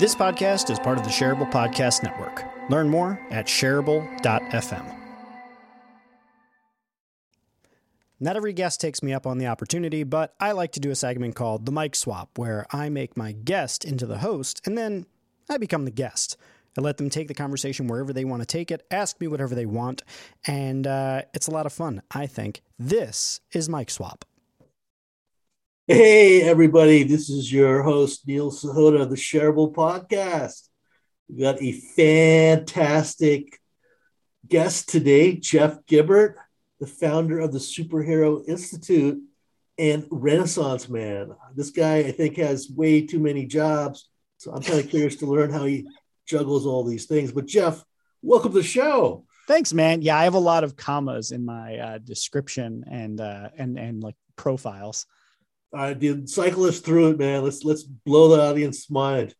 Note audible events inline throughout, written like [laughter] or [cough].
This podcast is part of the Shareable Podcast Network. Learn more at shareable.fm. Not every guest takes me up on the opportunity, but I like to do a segment called The Mic Swap, where I make my guest into the host and then I become the guest. I let them take the conversation wherever they want to take it, ask me whatever they want, and uh, it's a lot of fun, I think. This is Mic Swap. Hey, everybody, this is your host, Neil Sahota of the Shareable Podcast. We've got a fantastic guest today, Jeff Gibbard, the founder of the Superhero Institute and Renaissance Man. This guy, I think, has way too many jobs. So I'm kind of curious to learn how he juggles all these things. But, Jeff, welcome to the show. Thanks, man. Yeah, I have a lot of commas in my uh, description and uh, and and like profiles. I did cycle cyclist through it, man. Let's let's blow the audience mind.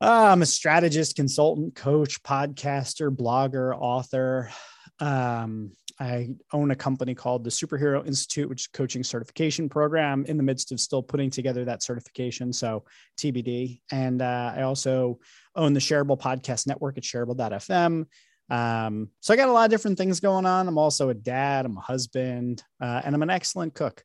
Uh, I'm a strategist, consultant, coach, podcaster, blogger, author. Um, I own a company called the Superhero Institute, which is coaching certification program in the midst of still putting together that certification. So TBD. And uh, I also own the Shareable Podcast Network at shareable.fm. Um, so I got a lot of different things going on. I'm also a dad, I'm a husband, uh, and I'm an excellent cook.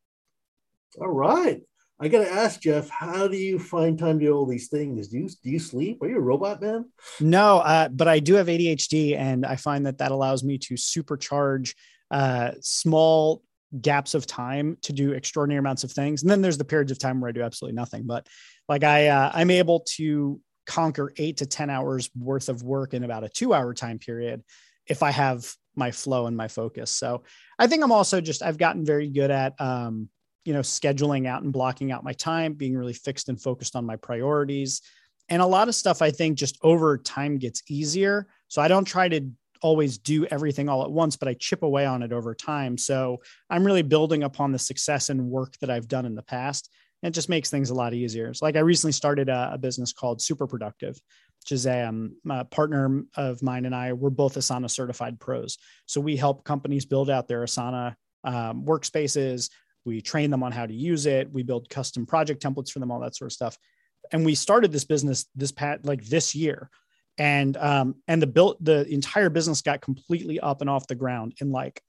All right. I got to ask Jeff, how do you find time to do all these things? Do you do you sleep? Are you a robot man? No, uh, but I do have ADHD, and I find that that allows me to supercharge uh, small gaps of time to do extraordinary amounts of things. And then there's the periods of time where I do absolutely nothing. But like I, uh, I'm able to conquer eight to ten hours worth of work in about a two-hour time period if I have my flow and my focus. So I think I'm also just I've gotten very good at um, you know scheduling out and blocking out my time being really fixed and focused on my priorities. And a lot of stuff i think just over time gets easier. So i don't try to always do everything all at once but i chip away on it over time. So i'm really building upon the success and work that i've done in the past. And it just makes things a lot easier. So like i recently started a, a business called super productive which is a, um, a partner of mine and i. We're both asana certified pros. So we help companies build out their asana um, workspaces we train them on how to use it. We build custom project templates for them all that sort of stuff. And we started this business this pat like this year. And um and the built the entire business got completely up and off the ground in like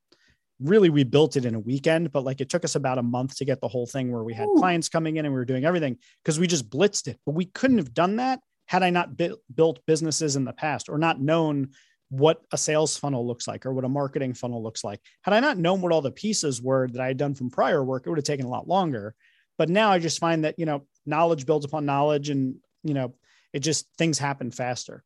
really we built it in a weekend but like it took us about a month to get the whole thing where we had Ooh. clients coming in and we were doing everything because we just blitzed it. But we couldn't have done that had i not bi- built businesses in the past or not known what a sales funnel looks like or what a marketing funnel looks like. Had I not known what all the pieces were that I had done from prior work, it would have taken a lot longer. But now I just find that, you know, knowledge builds upon knowledge and, you know, it just things happen faster.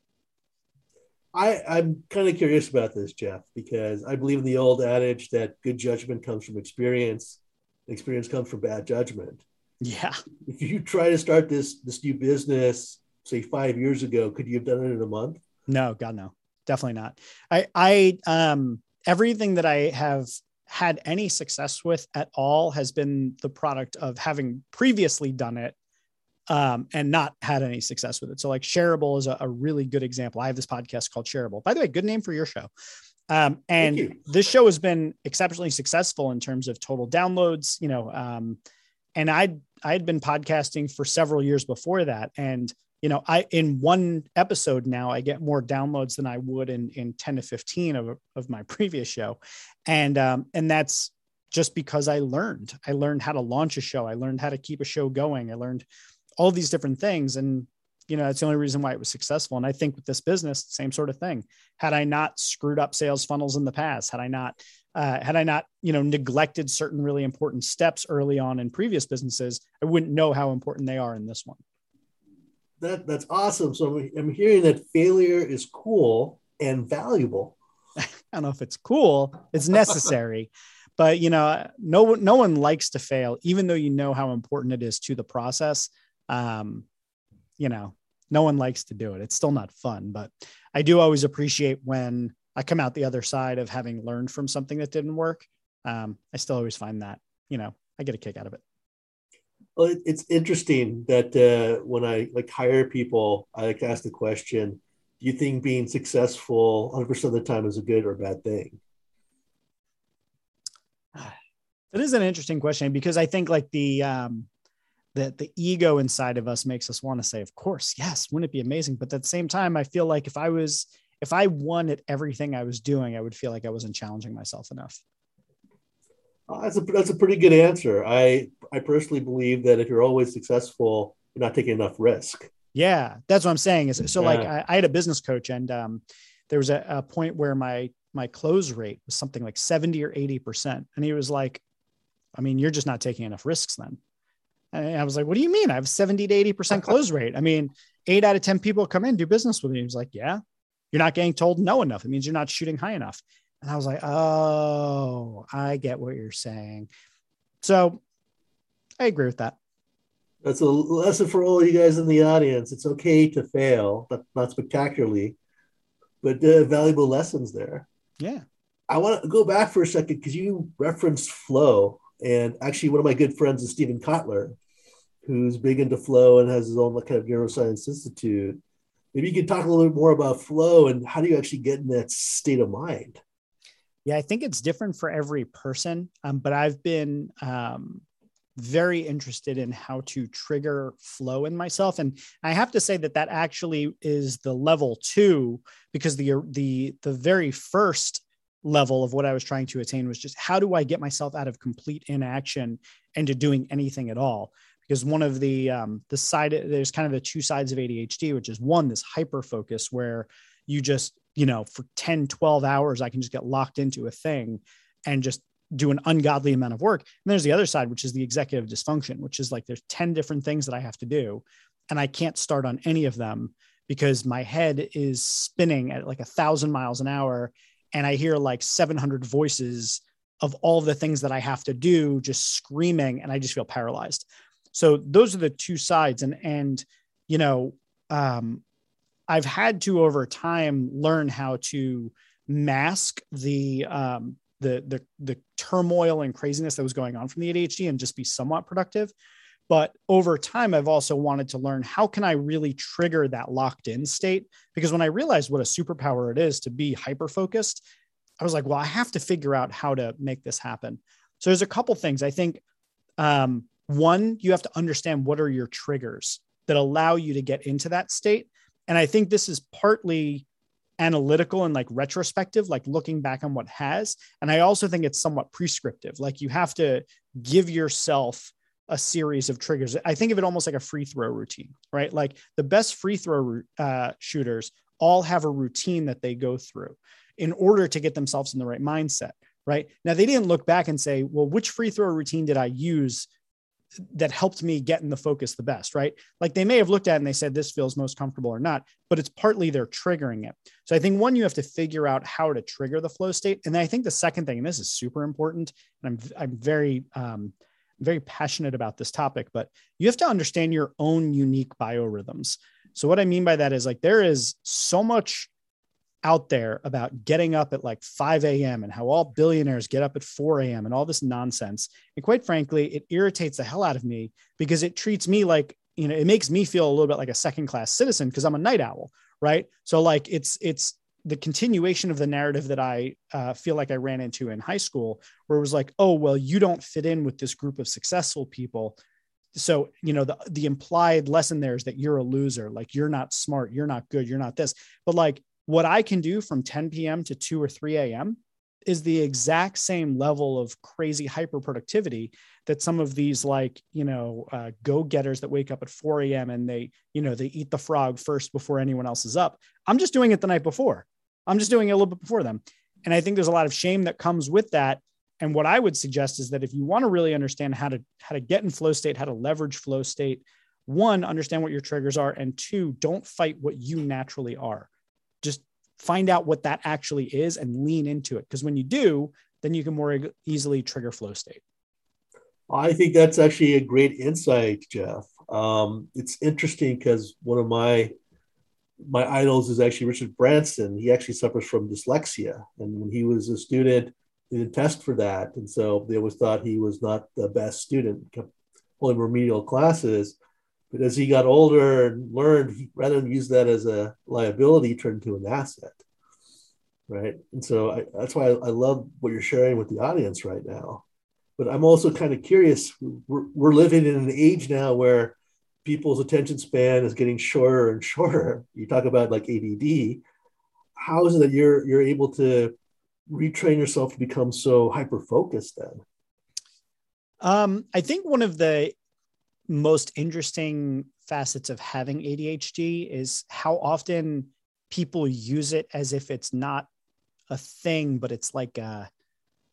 I, I'm kind of curious about this, Jeff, because I believe in the old adage that good judgment comes from experience. Experience comes from bad judgment. Yeah. If you try to start this this new business, say five years ago, could you have done it in a month? No, God no definitely not. I, I, um, everything that I have had any success with at all has been the product of having previously done it um, and not had any success with it. So, like Shareable is a, a, really good example. I have this podcast called Shareable. By the way, good name for your show. Um, and this show has been exceptionally successful in terms of total downloads. You know, um, and I I had been podcasting for several years before that, and you know, I in one episode now I get more downloads than I would in in 10 to 15 of, of my [laughs] previous show. And um, and that's just because I learned. I learned how to launch a show. I learned how to keep a show going. I learned all these different things. And you know, that's the only reason why it was successful. And I think with this business, same sort of thing. Had I not screwed up sales funnels in the past, had I not uh, had I not, you know, neglected certain really important steps early on in previous businesses, I wouldn't know how important they are in this one that that's awesome. So I'm, hearing that failure is cool and valuable. [laughs] I don't know if it's cool. It's necessary, [laughs] but you know, no no one likes to fail, even though you know how important it is to the process. Um, you know, no one likes to do it. It's still not fun, but I do always appreciate when I come out the other side of having learned from something that didn't work. Um, I still always find that, you know, I get a kick out of it. Well, it, it's interesting that uh, when I like hire people, I like to ask the question: Do you think being successful 100 percent of the time is a good or a bad thing? That is an interesting question because I think like the um, that the ego inside of us makes us want to say, of course, yes, wouldn't it be amazing? But at the same time, I feel like if I was, if I won at everything I was doing, I would feel like I wasn't challenging myself enough. Uh, that's a that's a pretty good answer. I I personally believe that if you're always successful, you're not taking enough risk. Yeah, that's what I'm saying. Is so yeah. like I, I, had a business coach, and um, there was a, a point where my my close rate was something like 70 or 80 percent, and he was like, "I mean, you're just not taking enough risks then." And I was like, "What do you mean? I have 70 to 80 percent close [laughs] rate. I mean, eight out of ten people come in do business with me." He was like, "Yeah, you're not getting told no enough. It means you're not shooting high enough." And I was like, oh, I get what you're saying. So I agree with that. That's a lesson for all you guys in the audience. It's okay to fail, but not spectacularly, but uh, valuable lessons there. Yeah. I want to go back for a second because you referenced flow. And actually, one of my good friends is Steven Kotler, who's big into flow and has his own kind of neuroscience institute. Maybe you could talk a little bit more about flow and how do you actually get in that state of mind? Yeah, I think it's different for every person. Um, but I've been um, very interested in how to trigger flow in myself, and I have to say that that actually is the level two because the the the very first level of what I was trying to attain was just how do I get myself out of complete inaction into doing anything at all because one of the um, the side there's kind of the two sides of ADHD, which is one this hyper focus where you just you know, for 10, 12 hours, I can just get locked into a thing and just do an ungodly amount of work. And there's the other side, which is the executive dysfunction, which is like there's 10 different things that I have to do. And I can't start on any of them because my head is spinning at like a thousand miles an hour. And I hear like 700 voices of all the things that I have to do just screaming. And I just feel paralyzed. So those are the two sides. And, and, you know, um, I've had to over time learn how to mask the um, the the the turmoil and craziness that was going on from the ADHD and just be somewhat productive. But over time, I've also wanted to learn how can I really trigger that locked in state? Because when I realized what a superpower it is to be hyper focused, I was like, well, I have to figure out how to make this happen. So there's a couple things. I think um, one, you have to understand what are your triggers that allow you to get into that state. And I think this is partly analytical and like retrospective, like looking back on what has. And I also think it's somewhat prescriptive. Like you have to give yourself a series of triggers. I think of it almost like a free throw routine, right? Like the best free throw uh, shooters all have a routine that they go through in order to get themselves in the right mindset, right? Now, they didn't look back and say, well, which free throw routine did I use that helped me get in the focus the best, right? Like they may have looked at and they said this feels most comfortable or not, but it's partly they're triggering it. So I think one, you have to figure out how to trigger the flow state. And then I think the second thing, and this is super important, and I'm I'm very um, very passionate about this topic, but you have to understand your own unique biorhythms. So what I mean by that is like there is so much out there about getting up at like 5 a.m. and how all billionaires get up at 4 a.m. and all this nonsense. And quite frankly, it irritates the hell out of me because it treats me like, you know, it makes me feel a little bit like a second class citizen because I'm a night owl. Right. So like it's, it's, the continuation of the narrative that I uh, feel like I ran into in high school, where it was like, oh, well, you don't fit in with this group of successful people. So, you know, the, the implied lesson there is that you're a loser, like you're not smart, you're not good, you're not this. But like what I can do from 10 p.m. to 2 or 3 a.m. is the exact same level of crazy hyper productivity that some of these like you know uh, go getters that wake up at 4 a.m. and they you know they eat the frog first before anyone else is up. I'm just doing it the night before. I'm just doing it a little bit before them, and I think there's a lot of shame that comes with that. And what I would suggest is that if you want to really understand how to how to get in flow state, how to leverage flow state, one, understand what your triggers are, and two, don't fight what you naturally are just find out what that actually is and lean into it. Because when you do, then you can more easily trigger flow state. I think that's actually a great insight, Jeff. Um, it's interesting because one of my my idols is actually Richard Branson. He actually suffers from dyslexia, and when he was a student, they didn't test for that, and so they always thought he was not the best student, pulling remedial classes. But as he got older and learned, he, rather than use that as a liability, turned to an asset. Right. And so I, that's why I, I love what you're sharing with the audience right now. but I'm also kind of curious. We're, we're living in an age now where people's attention span is getting shorter and shorter. [laughs] You talk about like ADD. How is it that you're you're able to retrain yourself to become so hyper focused then? Um, I think one of the most interesting facets of having ADHD is how often people use it as if it's not a thing, but it's like a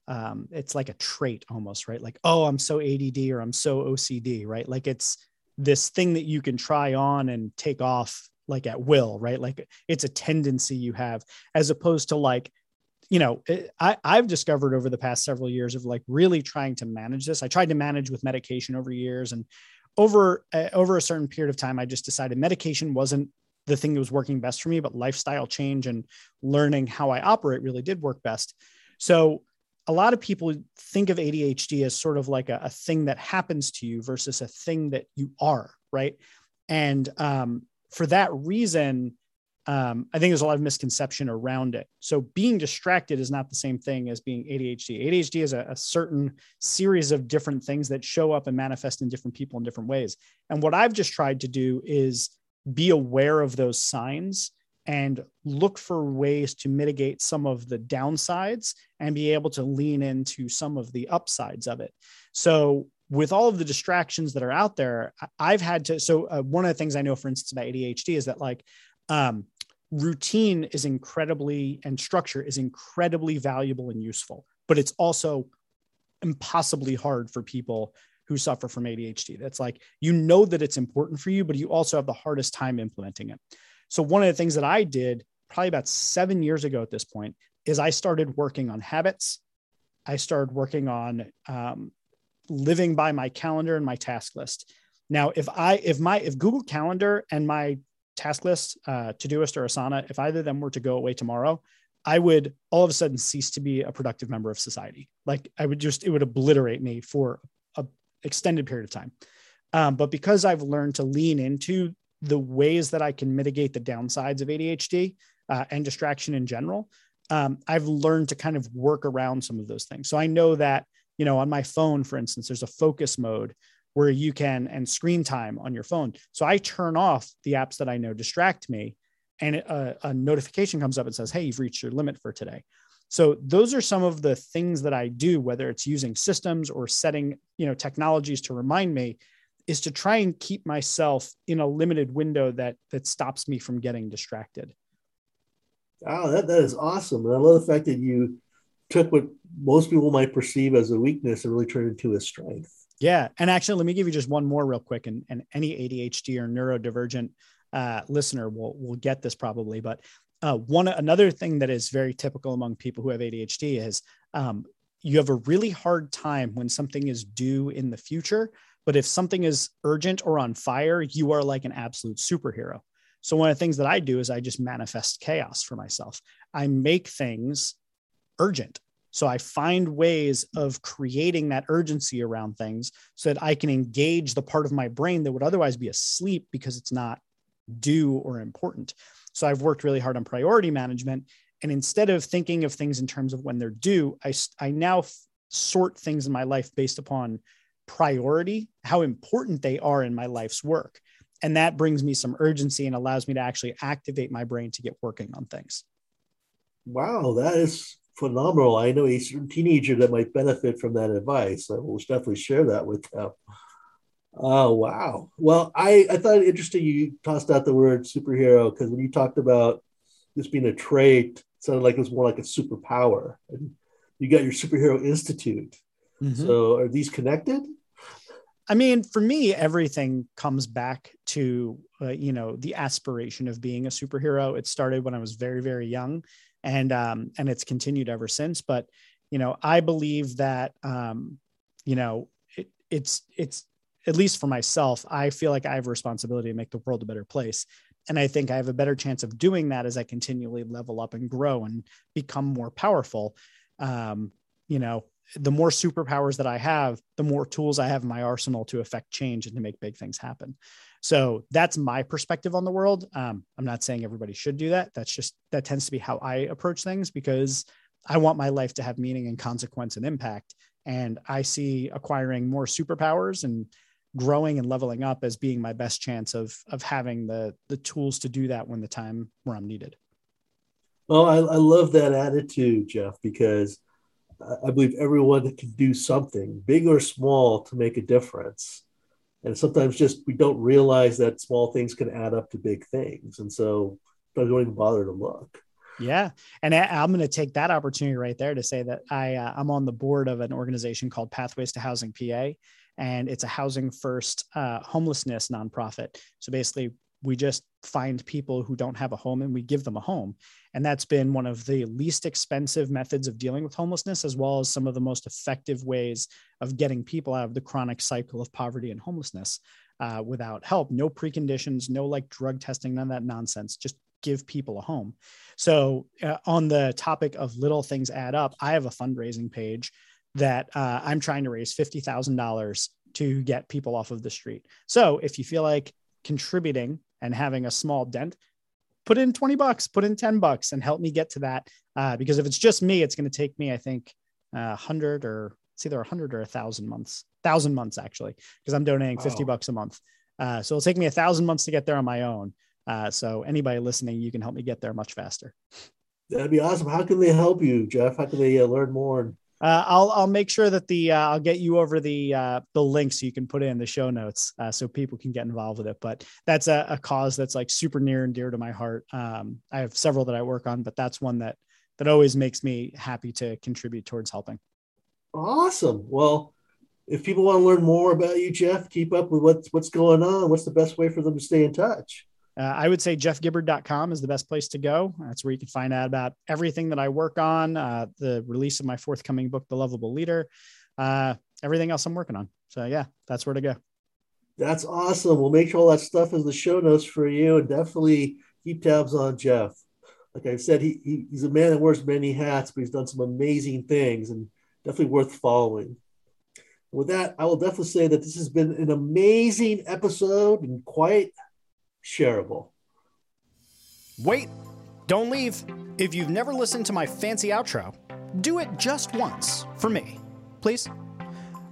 um, it's like a trait almost, right? Like, oh, I'm so ADD or I'm so OCD, right? Like it's this thing that you can try on and take off like at will, right? Like it's a tendency you have, as opposed to like you know, I, I've discovered over the past several years of like really trying to manage this. I tried to manage with medication over years, and over uh, over a certain period of time, I just decided medication wasn't the thing that was working best for me, but lifestyle change and learning how I operate really did work best. So a lot of people think of ADHD as sort of like a, a thing that happens to you versus a thing that you are, right? And um, for that reason, um, I think there's a lot of misconception around it. So being distracted is not the same thing as being ADHD. ADHD is a, a, certain series of different things that show up and manifest in different people in different ways. And what I've just tried to do is be aware of those signs and look for ways to mitigate some of the downsides and be able to lean into some of the upsides of it. So with all of the distractions that are out there, I've had to. So uh, one of the things I know, for instance, about ADHD is that like um, routine is incredibly and structure is incredibly valuable and useful, but it's also impossibly hard for people who suffer from ADHD. That's like, you know that it's important for you, but you also have the hardest time implementing it. So, one of the things that I did probably about seven years ago at this point is I started working on habits. I started working on um, living by my calendar and my task list. Now, if I, if my, if Google Calendar and my task list, uh, Todoist or Asana, if either of them were to go away tomorrow, I would all of a sudden cease to be a productive member of society. Like I would just, it would obliterate me for a extended period of time. Um, but because I've learned to lean into the ways that I can mitigate the downsides of ADHD uh, and distraction in general, um, I've learned to kind of work around some of those things. So I know that, you know, on my phone, for instance, there's a focus mode where you can and screen time on your phone. So I turn off the apps that I know distract me, and a, uh, a notification comes up and says, "Hey, you've reached your limit for today." So those are some of the things that I do, whether it's using systems or setting, you know, technologies to remind me, is to try and keep myself in a limited window that that stops me from getting distracted. Oh, that, that is awesome. And I love the fact that you took what most people might perceive as a weakness and really turned it into a strength. Yeah. And actually, let me give you just one more real quick. And, and any ADHD or neurodivergent uh, listener will, will get this probably. But uh, one another thing that is very typical among people who have ADHD is um, you have a really hard time when something is due in the future. But if something is urgent or on fire, you are like an absolute superhero. So one of the things that I do is I just manifest chaos for myself. I make things urgent. So I find ways of creating that urgency around things so that I can engage the part of my brain that would otherwise be asleep because it's not due or important. So I've worked really hard on priority management. And instead of thinking of things in terms of when they're due, I, I now f- sort things in my life based upon priority, how important they are in my life's work. And that brings me some urgency and allows me to actually activate my brain to get working on things. Wow, that is phenomenal. I know a certain teenager that might benefit from that advice. I will definitely share that with them. Oh wow! Well, I I thought it interesting you tossed out the word superhero because when you talked about this being a trait, it sounded like it was more like a superpower. And you got your superhero institute. Mm-hmm. So are these connected? I mean, for me, everything comes back to uh, you know the aspiration of being a superhero. It started when I was very very young and um, and it's continued ever since. But you know, I believe that um, you know it, it's it's at least for myself, I feel like I have a responsibility to make the world a better place. And I think I have a better chance of doing that as I continually level up and grow and become more powerful. Um, you know, the more superpowers that I have, the more tools I have in my arsenal to affect change and to make big things happen. So that's my perspective on the world. Um, I'm not saying everybody should do that. That's just that tends to be how I approach things because I want my life to have meaning and consequence and impact. And I see acquiring more superpowers and growing and leveling up as being my best chance of of having the the tools to do that when the time where I'm needed. Well, I, I love that attitude, Jeff, because I believe everyone can do something, big or small, to make a difference. And sometimes just we don't realize that small things can add up to big things. And so don't even bother to look. Yeah, and I'm going to take that opportunity right there to say that I uh, I'm on the board of an organization called Pathways to Housing PA, and it's a housing first uh, homelessness nonprofit. So basically, we just find people who don't have a home and we give them a home. And that's been one of the least expensive methods of dealing with homelessness, as well as some of the most effective ways of getting people out of the chronic cycle of poverty and homelessness uh, without help. No preconditions, no like drug testing, none of that nonsense. Just give people a home. So, uh, on the topic of little things add up, I have a fundraising page that uh, I'm trying to raise $50,000 to get people off of the street. So, if you feel like contributing and having a small dent, put in 20 bucks, put in 10 bucks and help me get to that. Uh, because if it's just me, it's going to take me, I think, a uh, hundred or it's either a hundred or a thousand months, thousand months actually, because I'm donating 50 bucks a month. Uh, so it'll take me a thousand months to get there on my own. Uh, so anybody listening, you can help me get there much faster. That'd be awesome. How can they help you, Jeff? How can they uh, learn more? Uh, I'll I'll make sure that the uh, I'll get you over the uh, the link so you can put it in the show notes uh, so people can get involved with it. But that's a, a, cause that's like super near and dear to my heart. Um, I have several that I work on, but that's one that that always makes me happy to contribute towards helping. Awesome. Well, if people want to learn more about you, Jeff, keep up with what's what's going on. What's the best way for them to stay in touch? Uh, I would say jeffgibbard.com is the best place to go. That's where you can find out about everything that I work on, uh, the release of my forthcoming book, The Lovable Leader, uh, everything else I'm working on. So, yeah, that's where to go. That's awesome. We'll make sure all that stuff is the show notes for you and definitely keep tabs on Jeff. Like I said, he, he he's a man that wears many hats, but he's done some amazing things and definitely worth following. With that, I will definitely say that this has been an amazing episode and quite shareable. Wait, don't leave. If you've never listened to my fancy outro, do it just once for me, please.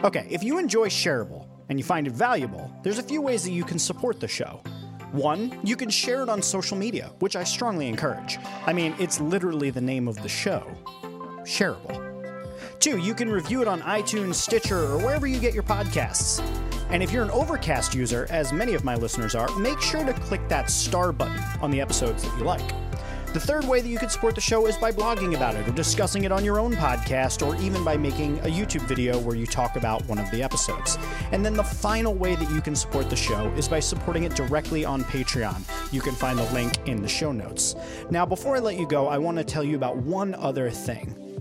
Okay, if you enjoy Shareable and you find it valuable, there's a few ways that you can support the show. One, you can share it on social media, which I strongly encourage. I mean, it's literally the name of the show Shareable. Two, you can review it on iTunes, Stitcher, or wherever you get your podcasts. And if you're an Overcast user, as many of my listeners are, make sure to click that star button on the episodes that you like. The third way that you can support the show is by blogging about it or discussing it on your own podcast or even by making a YouTube video where you talk about one of the episodes. And then the final way that you can support the show is by supporting it directly on Patreon. You can find the link in the show notes. Now, before I let you go, I want to tell you about one other thing.